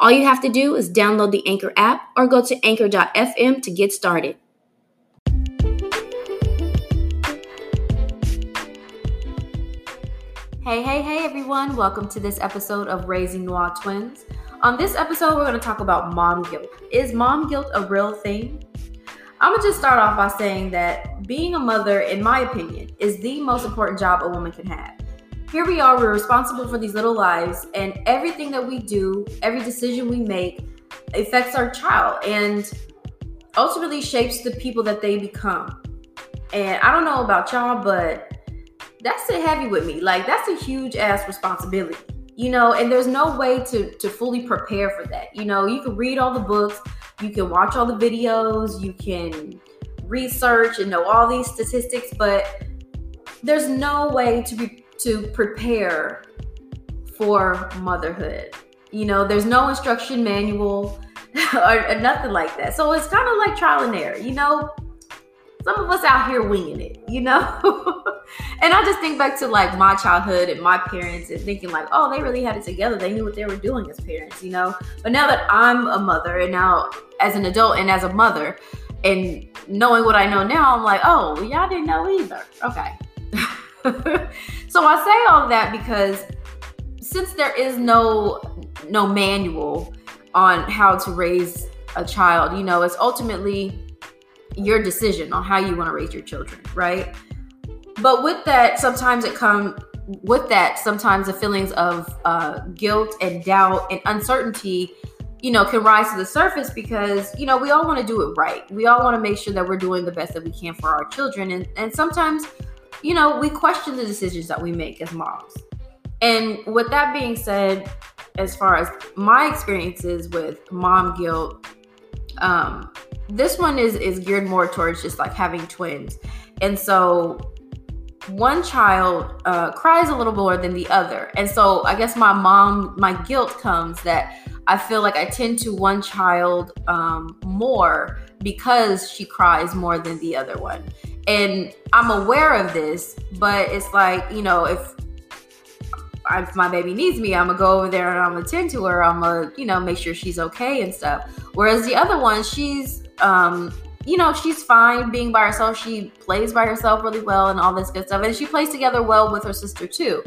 All you have to do is download the Anchor app or go to anchor.fm to get started. Hey, hey, hey, everyone. Welcome to this episode of Raising Noir Twins. On this episode, we're going to talk about mom guilt. Is mom guilt a real thing? I'm going to just start off by saying that being a mother, in my opinion, is the most important job a woman can have. Here we are, we're responsible for these little lives, and everything that we do, every decision we make, affects our child and ultimately shapes the people that they become. And I don't know about y'all, but that's a heavy with me. Like that's a huge ass responsibility. You know, and there's no way to to fully prepare for that. You know, you can read all the books, you can watch all the videos, you can research and know all these statistics, but there's no way to be to prepare for motherhood. You know, there's no instruction manual or, or nothing like that. So it's kind of like trial and error, you know? Some of us out here winging it, you know? and I just think back to like my childhood and my parents and thinking like, oh, they really had it together. They knew what they were doing as parents, you know? But now that I'm a mother and now as an adult and as a mother and knowing what I know now, I'm like, oh, y'all didn't know either. Okay. so I say all that because since there is no no manual on how to raise a child, you know, it's ultimately your decision on how you want to raise your children, right? But with that, sometimes it comes with that, sometimes the feelings of uh, guilt and doubt and uncertainty, you know, can rise to the surface because, you know, we all want to do it right. We all want to make sure that we're doing the best that we can for our children. And, and sometimes, you know, we question the decisions that we make as moms. And with that being said, as far as my experiences with mom guilt, um, this one is is geared more towards just like having twins, and so one child uh, cries a little more than the other, and so I guess my mom, my guilt comes that I feel like I tend to one child um, more because she cries more than the other one, and I'm aware of this, but it's like you know if if my baby needs me, I'm gonna go over there and I'm gonna tend to her. I'm gonna, you know, make sure she's okay and stuff. Whereas the other one, she's, um, you know, she's fine being by herself. She plays by herself really well and all this good stuff. And she plays together well with her sister too.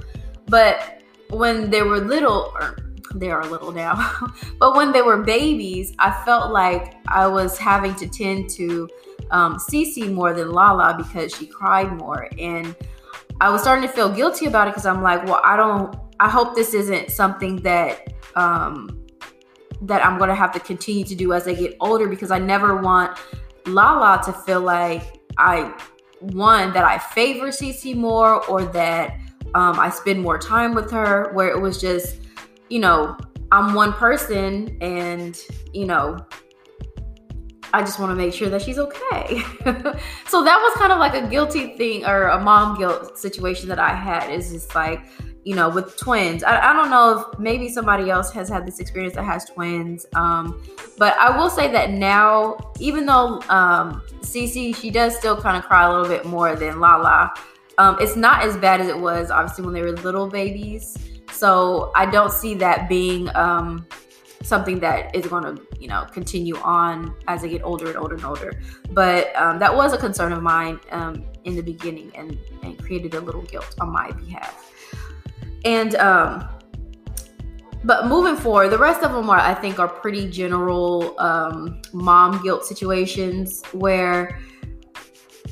But when they were little, or they are little now, but when they were babies, I felt like I was having to tend to um, Cece more than Lala because she cried more. And I was starting to feel guilty about it because I'm like, well, I don't. I hope this isn't something that um, that I'm going to have to continue to do as I get older because I never want Lala to feel like I one that I favor Cece more or that um, I spend more time with her. Where it was just, you know, I'm one person and you know I just want to make sure that she's okay. so that was kind of like a guilty thing or a mom guilt situation that I had. Is just like, you know, with twins. I, I don't know if maybe somebody else has had this experience that has twins. Um, but I will say that now, even though um, Cece, she does still kind of cry a little bit more than Lala. Um, it's not as bad as it was, obviously, when they were little babies. So I don't see that being um, something that is going to you know continue on as I get older and older and older. But um, that was a concern of mine um, in the beginning and and created a little guilt on my behalf. And um, but moving forward, the rest of them are I think are pretty general um, mom guilt situations where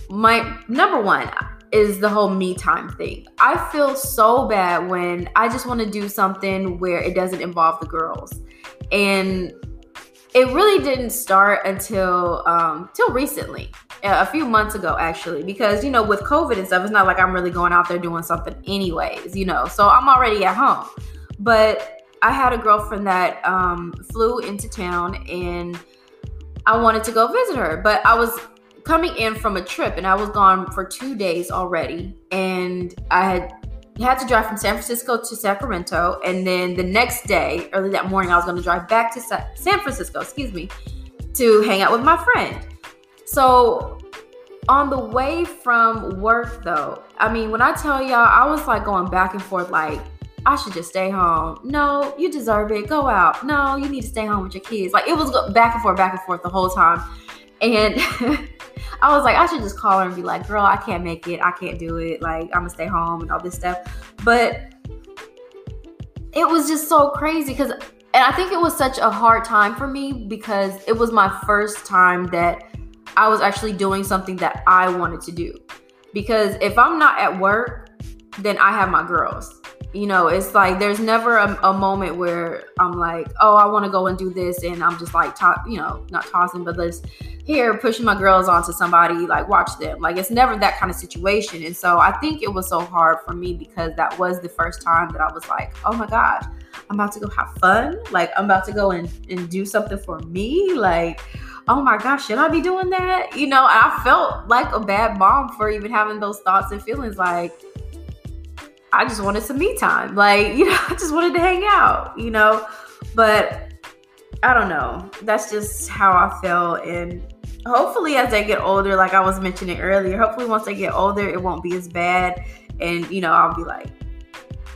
my number one is the whole me time thing. I feel so bad when I just want to do something where it doesn't involve the girls. And it really didn't start until um till recently a few months ago actually because you know with covid and stuff it's not like i'm really going out there doing something anyways you know so i'm already at home but i had a girlfriend that um flew into town and I wanted to go visit her, but I was coming in from a trip and I was gone for two days already. And I had had to drive from San Francisco to Sacramento. And then the next day, early that morning, I was going to drive back to Sa- San Francisco, excuse me, to hang out with my friend. So on the way from work, though, I mean, when I tell y'all, I was like going back and forth, like, I should just stay home. No, you deserve it. Go out. No, you need to stay home with your kids. Like it was back and forth, back and forth the whole time. And I was like, I should just call her and be like, girl, I can't make it. I can't do it. Like, I'm gonna stay home and all this stuff. But it was just so crazy because, and I think it was such a hard time for me because it was my first time that I was actually doing something that I wanted to do. Because if I'm not at work, then I have my girls you know it's like there's never a, a moment where i'm like oh i want to go and do this and i'm just like to, you know not tossing but just here pushing my girls onto somebody like watch them. Like it's never that kind of situation. And so i think it was so hard for me because that was the first time that i was like oh my gosh i'm about to go have fun. Like i'm about to go and, and do something for me. Like oh my gosh should i be doing that? You know i felt like a bad mom for even having those thoughts and feelings. Like I just wanted some me time. Like, you know, I just wanted to hang out, you know. But I don't know. That's just how I feel. And hopefully, as they get older, like I was mentioning earlier, hopefully, once they get older, it won't be as bad. And, you know, I'll be like,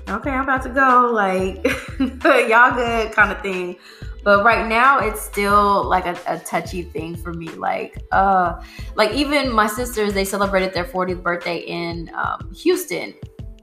okay, I'm about to go. Like, y'all good kind of thing. But right now, it's still like a, a, touchy thing for me. Like, uh, like even my sisters, they celebrated their 40th birthday in um, Houston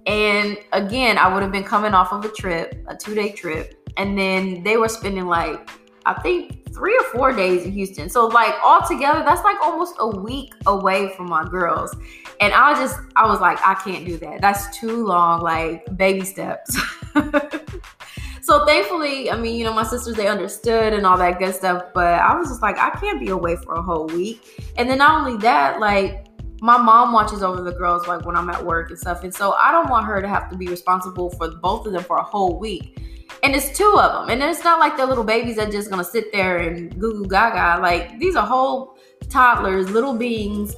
and again, I would have been coming off of a trip, a two day trip. And then they were spending like, I think three or four days in Houston. So like all together, that's like almost a week away from my girls. And I just, I was like, I can't do that. That's too long, like baby steps. so thankfully, I mean, you know, my sisters, they understood and all that good stuff. But I was just like, I can't be away for a whole week. And then not only that, like, my mom watches over the girls like when I'm at work and stuff. And so I don't want her to have to be responsible for both of them for a whole week. And it's two of them. And it's not like they're little babies that just gonna sit there and goo goo gaga. Like these are whole toddlers, little beings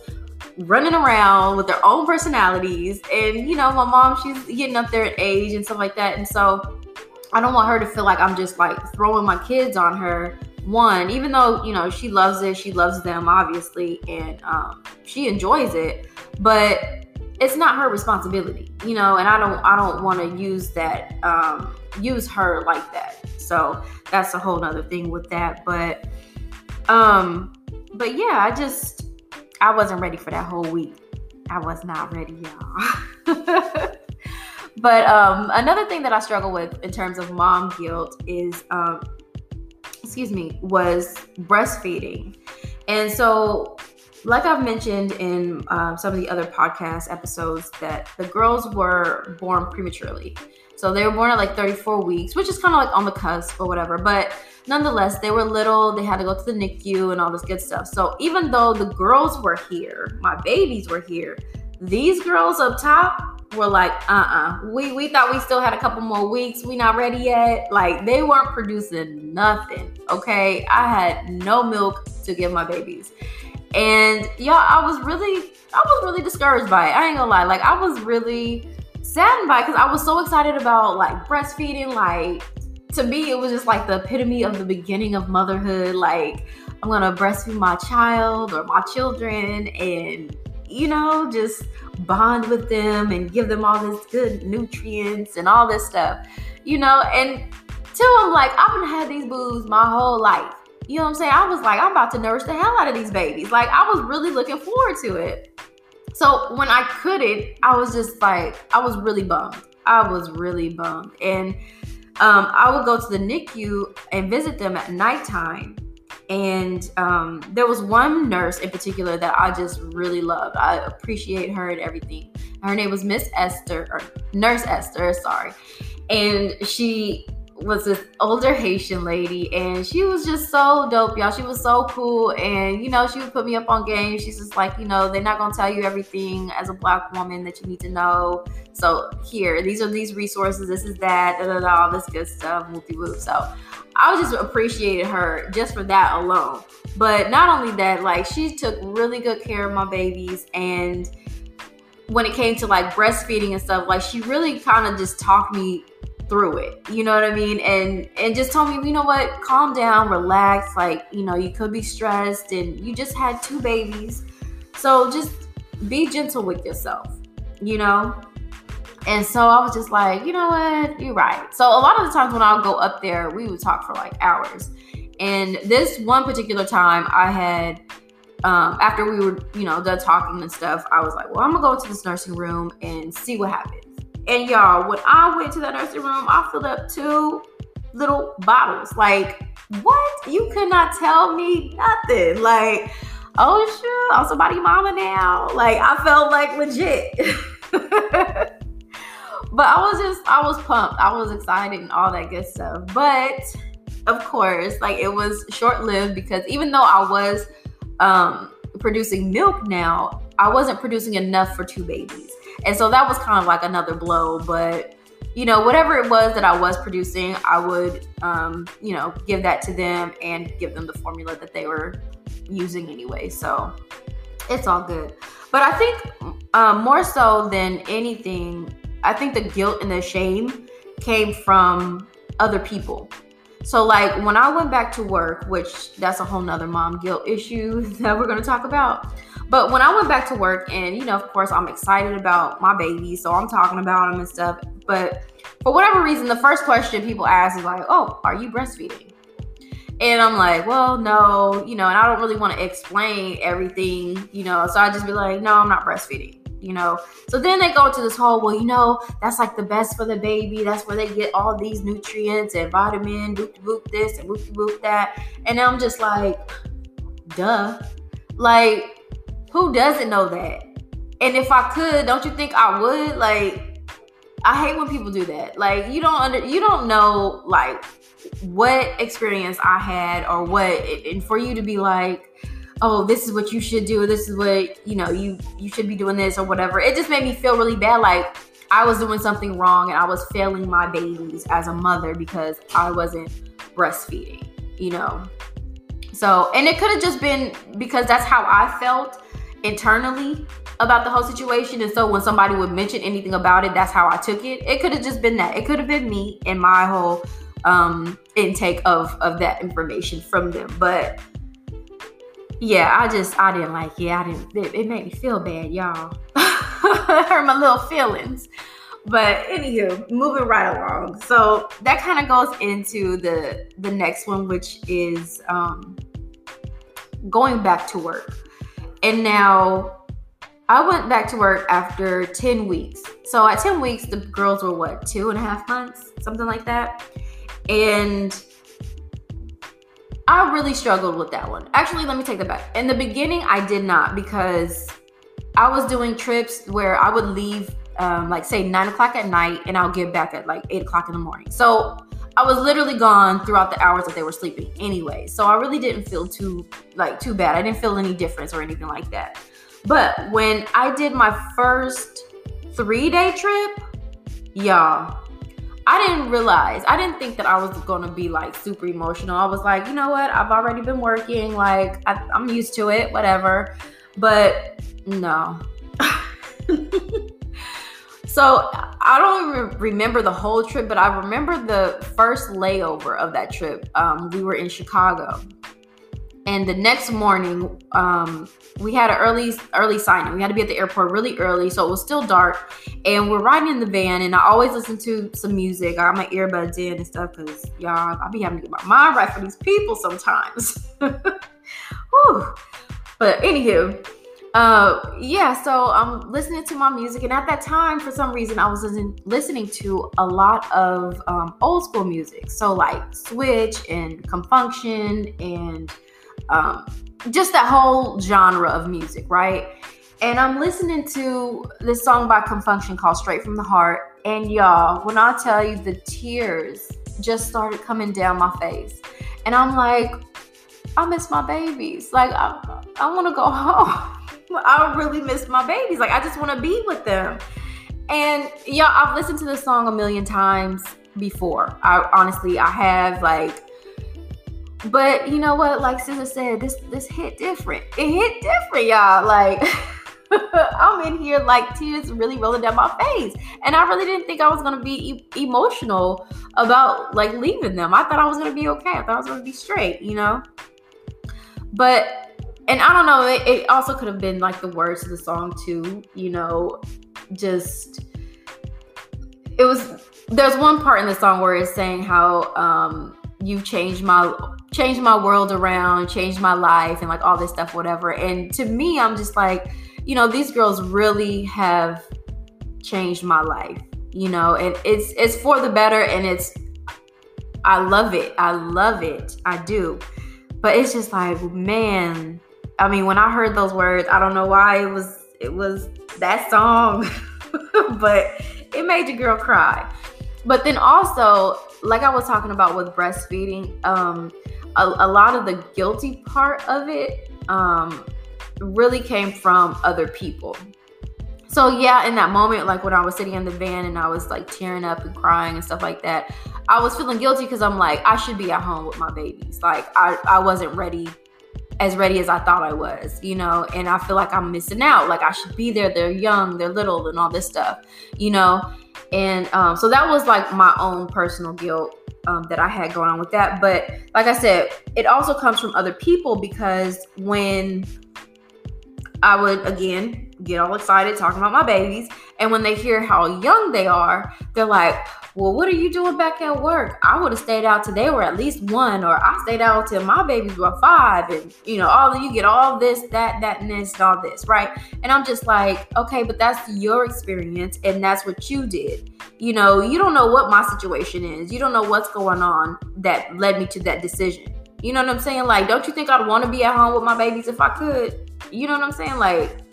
running around with their own personalities. And you know, my mom, she's getting up there in age and stuff like that. And so I don't want her to feel like I'm just like throwing my kids on her one, even though you know she loves it, she loves them obviously, and um, she enjoys it, but it's not her responsibility, you know. And I don't, I don't want to use that, um, use her like that. So that's a whole nother thing with that. But, um, but yeah, I just, I wasn't ready for that whole week. I was not ready, y'all. but um, another thing that I struggle with in terms of mom guilt is um, excuse me, was breastfeeding. And so, like I've mentioned in um, some of the other podcast episodes, that the girls were born prematurely. So they were born at like 34 weeks, which is kind of like on the cusp or whatever. But nonetheless, they were little. They had to go to the NICU and all this good stuff. So even though the girls were here, my babies were here, these girls up top were like, uh-uh. We we thought we still had a couple more weeks. We not ready yet. Like they weren't producing nothing. Okay. I had no milk to give my babies. And y'all, I was really, I was really discouraged by it. I ain't gonna lie. Like I was really saddened by it because I was so excited about like breastfeeding. Like to me, it was just like the epitome of the beginning of motherhood. Like I'm gonna breastfeed my child or my children and you know, just bond with them and give them all this good nutrients and all this stuff, you know. And till I'm like, I've been had these boobs my whole life. You know what I'm saying? I was like, I'm about to nourish the hell out of these babies. Like, I was really looking forward to it. So when I couldn't, I was just like, I was really bummed. I was really bummed. And um, I would go to the NICU and visit them at nighttime and um, there was one nurse in particular that I just really loved. I appreciate her and everything. Her name was Miss Esther, or Nurse Esther, sorry. And she was this older Haitian lady, and she was just so dope, y'all. She was so cool, and you know, she would put me up on game. She's just like, you know, they're not gonna tell you everything as a black woman that you need to know. So here, these are these resources. This is that, da da da, all this good stuff, whoopie whoop. So I just appreciated her just for that alone. But not only that, like she took really good care of my babies and when it came to like breastfeeding and stuff, like she really kind of just talked me through it. You know what I mean? And and just told me, you know what, calm down, relax. Like, you know, you could be stressed and you just had two babies. So just be gentle with yourself, you know? And so I was just like, you know what, you're right. So a lot of the times when I'll go up there, we would talk for like hours. And this one particular time I had um, after we were, you know, done talking and stuff, I was like, well, I'm gonna go to this nursing room and see what happens. And y'all, when I went to the nursing room, I filled up two little bottles. Like, what? You could not tell me nothing. Like, oh sure, I'm somebody mama now. Like, I felt like legit. but I was just, I was pumped. I was excited and all that good stuff. But of course, like it was short lived because even though I was um, producing milk now, I wasn't producing enough for two babies. And so that was kind of like another blow. But, you know, whatever it was that I was producing, I would, um, you know, give that to them and give them the formula that they were using anyway. So it's all good. But I think um, more so than anything, I think the guilt and the shame came from other people. So like when I went back to work, which that's a whole nother mom guilt issue that we're gonna talk about. But when I went back to work, and you know, of course, I'm excited about my baby, so I'm talking about him and stuff. But for whatever reason, the first question people ask is like, "Oh, are you breastfeeding?" And I'm like, "Well, no, you know," and I don't really want to explain everything, you know, so I just be like, "No, I'm not breastfeeding." You know. So then they go to this whole, well, you know, that's like the best for the baby. That's where they get all these nutrients and vitamin, boop boop this and boop boop that. And I'm just like, duh. Like, who doesn't know that? And if I could, don't you think I would? Like, I hate when people do that. Like, you don't under you don't know like what experience I had or what and for you to be like oh this is what you should do this is what you know you you should be doing this or whatever. It just made me feel really bad like i was doing something wrong and i was failing my babies as a mother because i wasn't breastfeeding you know? So and it could have just been because that's how i felt internally about the whole situation and so when somebody would mention anything about it that's how i took it. It could have just been that. It could have been me and my whole um intake of of that information from them. But yeah, I just I didn't like it. I didn't. It, it made me feel bad, y'all. hurt my little feelings. But anywho, moving right along. So that kind of goes into the the next one, which is um, going back to work. And now I went back to work after 10 weeks. So at 10 weeks, the girls were what, two and a half months, something like that. And I really struggled with that one. Actually, let me take that back. In the beginning, I did not because I was doing trips where I would leave, um, like say nine o'clock at night, and I'll get back at like eight o'clock in the morning. So I was literally gone throughout the hours that they were sleeping anyway. So I really didn't feel too like too bad. I didn't feel any difference or anything like that. But when I did my first three day trip, y'all, I didn't realize, I didn't think that I was gonna be like super emotional. I was like, you know what? I've already been working, like, I, am used to it, whatever. But no. so I don't even remember the whole trip, but I remember the first layover of that trip. Um, we were in Chicago and the next morning um, we had an early early signing. We had to be at the airport really early so it was still dark. And we're riding in the van and i always listen to some music. I got my earbuds in and stuff because y'all I'll be having to get my mind right for these people sometimes. But anywho uh yeah so i'm listening to my music and at that time for some reason i was listening to a lot of um, old school music. So like switch and Con and um, just that whole genre of music, right? And I'm listening to this song by Con Funk Shun called Straight from the Heart. And y'all, when I tell you the tears just started coming down my face. And I'm like, I miss my babies. Like, I, I want to go home. I really miss my babies. Like, I just want to be with them. And y'all, I've listened to this song a million times before. I honestly, I have like, but you know what? Like SZA said, this this hit different. It hit different, y'all. Like. I'm in here like tears really rolling down my face. And I really didn't think I was to be e- emotional about like leaving them. I thought I was to be okay. I thought I was to be straight, you know? But, and I don't know, it, it also could have been like the words of the song too, you know, just, it was, there's one part in the song where it's saying how, um, you've changed my changed my world around changed my life and like all this stuff whatever. And to me i'm just like you know these girls really have changed my life you know? And it's it's for the better and it's i love it. I love it. I do. But it's just like man i mean when i heard those words i don't know why it was it was that song but it made your girl cry. But then also like i was talking about with breastfeeding um a, a lot of the guilty part of it um really came from other people so yeah in that moment like when i was sitting in the van and i was like tearing up and crying and stuff like that I was feeling guilty because I'm like, I should be at home with my babies. Like I, I wasn't ready as ready as I thought I was, you know, and I feel like I'm missing out. Like I should be there. They're young, they're little, and all this stuff, you know. And um, so that was like my own personal guilt um, that I had going on with that. But like I said, it also comes from other people because when I would again get all excited talking about my babies, and when they hear how young they are, they're like, well, what are you doing back at work? I would have stayed out till they were at least one, or I stayed out till my babies were five, and you know, all you get all this, that, that, and this, and all this, right? And I'm just like, okay, but that's your experience, and that's what you did. You know, you don't know what my situation is. You don't know what's going on that led me to that decision. You know what I'm saying? Like, don't you think I'd want to be at home with my babies if I could? You know what I'm saying? Like,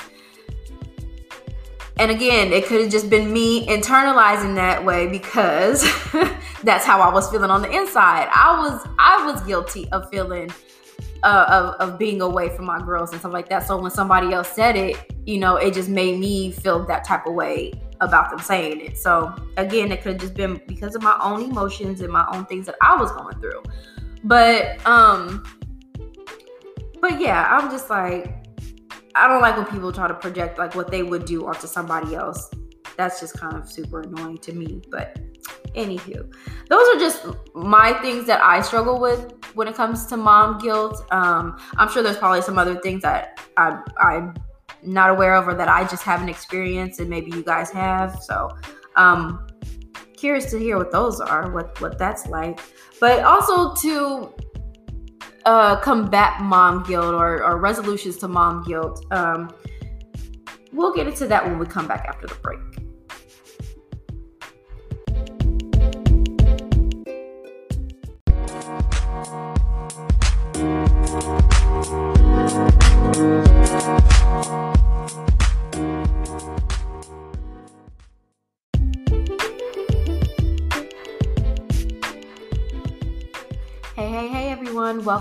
and again, it could have just been me internalizing that way because that's how I was feeling on the inside. I was I was guilty of feeling uh, of of being away from my girls and stuff like that. So when somebody else said it, you know, it just made me feel that type of way about them saying it. So again, it could have just been because of my own emotions and my own things that I was going through. But um but yeah, I'm just like I don't like when people try to project like what they would do onto somebody else. That's just kind of super annoying to me. But anywho, those are just my things that I struggle with when it comes to mom guilt. Um, I'm sure there's probably some other things that I, I'm not aware of or that I just haven't experienced, and maybe you guys have. So, um, curious to hear what those are, what what that's like. But also to uh, combat mom guilt or, or resolutions to mom guilt. Um, we'll get into that when we come back after the break.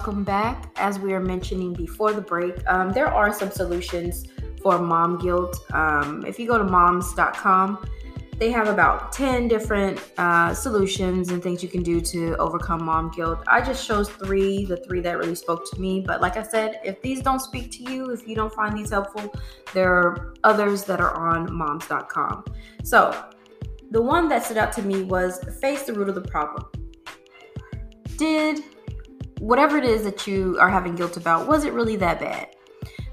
Welcome back. As we were mentioning before the break, um, there are some solutions for mom guilt. Um, if you go to moms.com, they have about 10 different uh, solutions and things you can do to overcome mom guilt. I just chose three, the three that really spoke to me. But like I said, if these don't speak to you, if you don't find these helpful, there are others that are on moms.com. So the one that stood out to me was face the root of the problem. Did whatever it is that you are having guilt about, was it really that bad?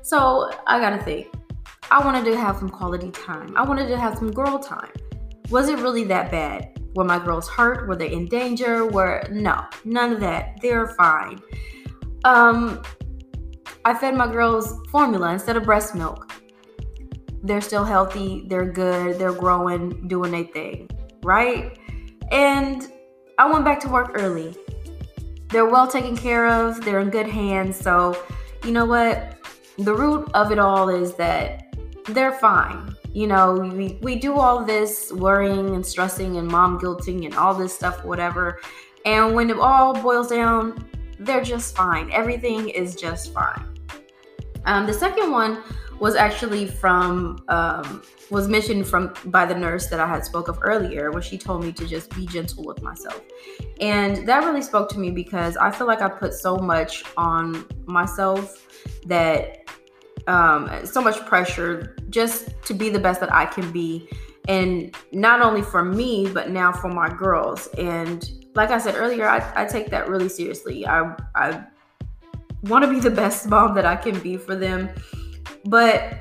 So I gotta think. I wanted to have some quality time. I wanted to have some girl time. Was it really that bad? Were my girls hurt? Were they in danger? Were no, none of that. They're fine. Um, I fed my girls formula instead of breast milk. They're still healthy. They're good. They're growing, doing their thing, right? And I went back to work early they're well taken care of, they're in good hands. So, you know what? The root of it all is that they're fine. You know, we, we do all this worrying and stressing and mom guilting and all this stuff, whatever. And when it all boils down, they're just fine. Everything is just fine. Um, the second one was actually from um, was mentioned from by the nurse that I had spoke of earlier, where she told me to just be gentle with myself, and that really spoke to me because I feel like I put so much on myself that um, so much pressure just to be the best that I can be, and not only for me but now for my girls. And like I said earlier, I, I take that really seriously. I I want to be the best mom that I can be for them but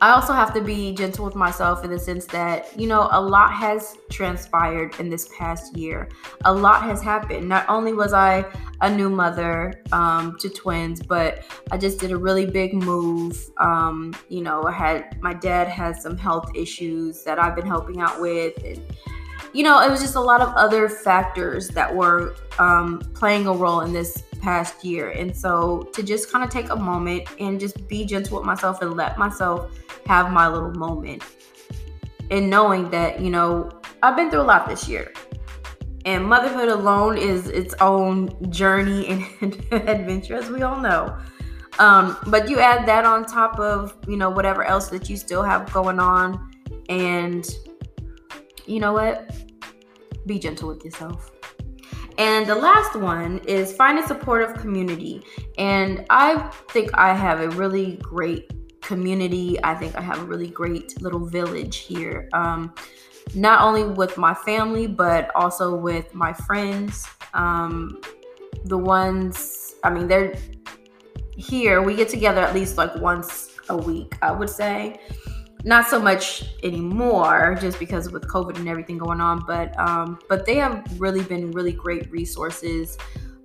I also have to be gentle with myself in the sense that, you know, a lot has transpired in this past year. A lot has happened. Not only was I a new mother um, to twins, but I just did a really big move. Um, you know, I had my dad has some health issues that I've been helping out with. And, you know, it was just a lot of other factors that were um, playing a role in this past year. And so to just kind of take a moment and just be gentle with myself and let myself have my little moment. And knowing that, you know, I've been through a lot this year. And motherhood alone is its own journey and adventure, as we all know. Um, but you add that on top of, you know, whatever else that you still have going on. And you know what? Be gentle with yourself. And the last one is find a supportive community. And I think I have a really great community. I think I have a really great little village here. Um, not only with my family, but also with my friends. Um, the ones, I mean, they're here. We get together at least like once a week, I would say not so much anymore just because with covid and everything going on but um but they have really been really great resources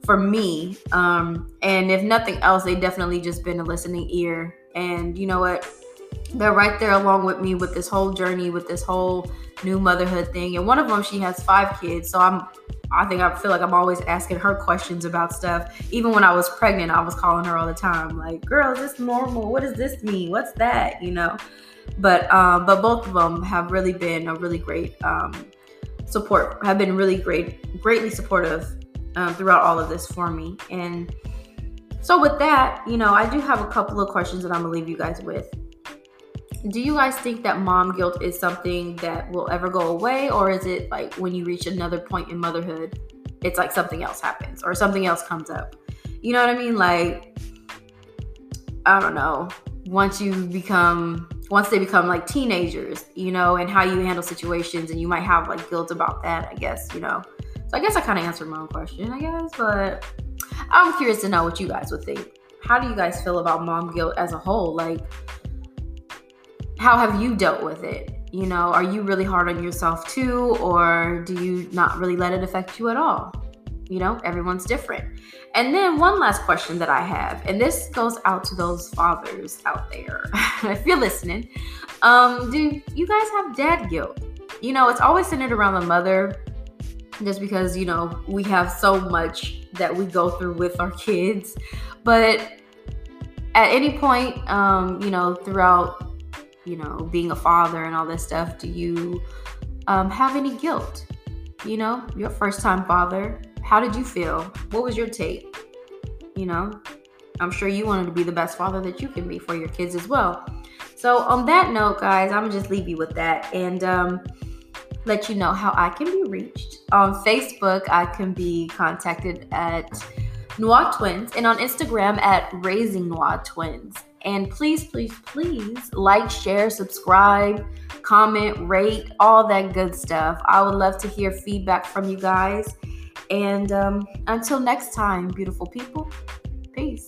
for me um and if nothing else they definitely just been a listening ear and you know what they're right there along with me with this whole journey with this whole new motherhood thing and one of them she has five kids so i'm I think I feel like I'm always asking her questions about stuff. Even when I was pregnant, I was calling her all the time, like, girl, is this normal? What does this mean? What's that? You know? But um, but both of them have really been a really great um, support. Have been really great, greatly supportive um, throughout all of this for me. And so with that, you know, I do have a couple of questions that I'm gonna leave you guys with. Do you guys think that mom guilt is something that will ever go away, or is it like when you reach another point in motherhood, it's like something else happens or something else comes up? You know what I mean? Like, I don't know. Once you become once they become like teenagers, you know, and how you handle situations, and you might have like guilt about that, I guess, you know. So I guess I kind of answered my own question, I guess, but I'm curious to know what you guys would think. How do you guys feel about mom guilt as a whole? Like, how have you dealt with it? You know, are you really hard on yourself too, or do you not really let it affect you at all? You know, everyone's different. And then one last question that I have, and this goes out to those fathers out there, if you're listening. Um, do you guys have dad guilt? You know, it's always centered around the mother, just because you know we have so much that we go through with our kids. But at any point, um, you know, throughout, you know, being a father and all this stuff, do you um, have any guilt? You know, your first time father, how did you feel? What was your take? You know, I'm sure you wanted to be the best father that you can be for your kids as well. So, on that note, guys, I'm gonna just leave you with that and um, let you know how I can be reached. On Facebook, I can be contacted at Noir Twins and on Instagram at Raising Noir Twins. And please, please, please like, share, subscribe, comment, rate, all that good stuff. I would love to hear feedback from you guys. And um, until next time, beautiful people, peace.